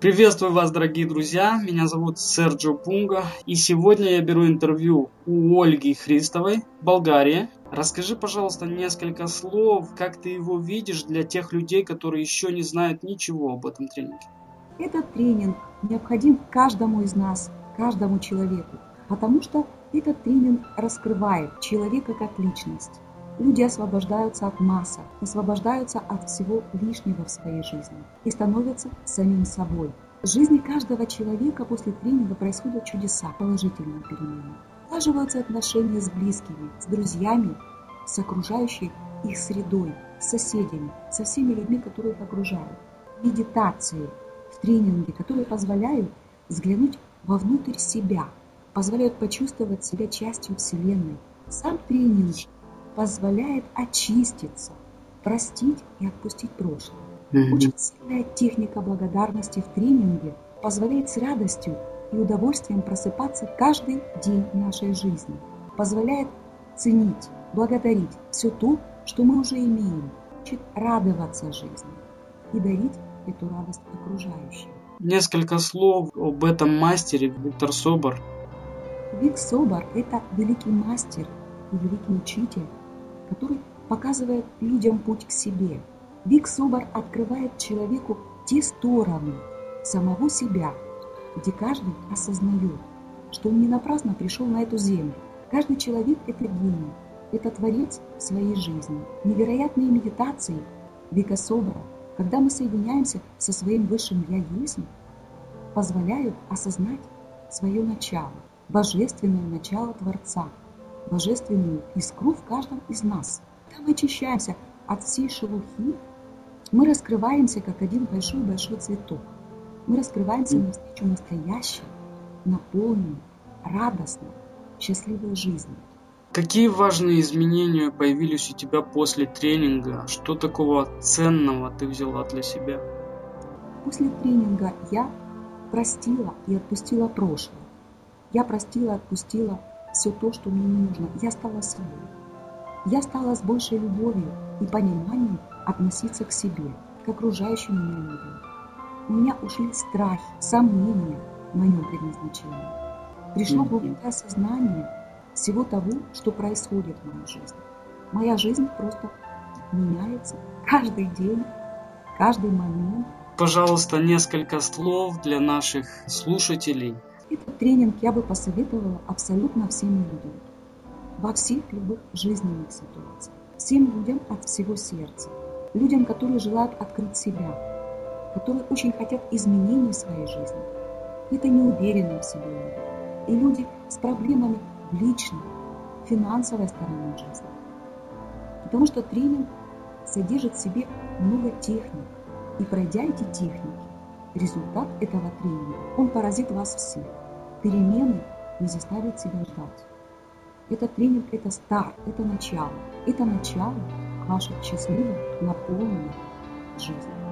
Приветствую вас, дорогие друзья. Меня зовут Серджо Пунга. И сегодня я беру интервью у Ольги Христовой, Болгария. Расскажи, пожалуйста, несколько слов, как ты его видишь для тех людей, которые еще не знают ничего об этом тренинге. Этот тренинг необходим каждому из нас, каждому человеку, потому что этот тренинг раскрывает человека как личность. Люди освобождаются от масок, освобождаются от всего лишнего в своей жизни и становятся самим собой. В жизни каждого человека после тренинга происходят чудеса, положительные перемены. Налаживаются отношения с близкими, с друзьями, с окружающей их средой, с соседями, со всеми людьми, которые их окружают. Медитации в тренинге, которые позволяют взглянуть вовнутрь себя, позволяют почувствовать себя частью Вселенной. Сам тренинг позволяет очиститься, простить и отпустить прошлое. Mm-hmm. Очень сильная техника благодарности в тренинге позволяет с радостью и удовольствием просыпаться каждый день нашей жизни. Позволяет ценить, благодарить все то, что мы уже имеем. Учит радоваться жизни и дарить эту радость окружающим. Несколько слов об этом мастере Виктор Собор. Вик Собор – это великий мастер и великий учитель, который показывает людям путь к себе. Биг Собор открывает человеку те стороны самого себя, где каждый осознает, что он не напрасно пришел на эту землю. Каждый человек – это гений, это творец своей жизни. Невероятные медитации Вика Собора, когда мы соединяемся со своим высшим «Я есть», позволяют осознать свое начало, божественное начало Творца – божественную искру в каждом из нас. Когда мы очищаемся от всей шелухи, мы раскрываемся, как один большой-большой цветок. Мы раскрываемся навстречу настоящей, наполненной, радостной, счастливой жизни. Какие важные изменения появились у тебя после тренинга? Что такого ценного ты взяла для себя? После тренинга я простила и отпустила прошлое. Я простила и отпустила все то, что мне не нужно. Я стала собой. Я стала с большей любовью и пониманием относиться к себе, к окружающим меня людям. У меня ушли страхи, сомнения в моем предназначении. Пришло глубокое осознание всего того, что происходит в моей жизни. Моя жизнь просто меняется каждый день, каждый момент. Пожалуйста, несколько слов для наших слушателей – этот тренинг я бы посоветовала абсолютно всем людям. Во всех любых жизненных ситуациях. Всем людям от всего сердца. Людям, которые желают открыть себя. Которые очень хотят изменений в своей жизни. Это неуверенные в себе люди. И люди с проблемами в личной, финансовой стороне жизни. Потому что тренинг содержит в себе много техник. И пройдя эти техники, результат этого тренинга, он поразит вас всех. Перемены не заставят себя ждать. Этот тренинг – это старт, это начало. Это начало вашей счастливой, наполненной жизни.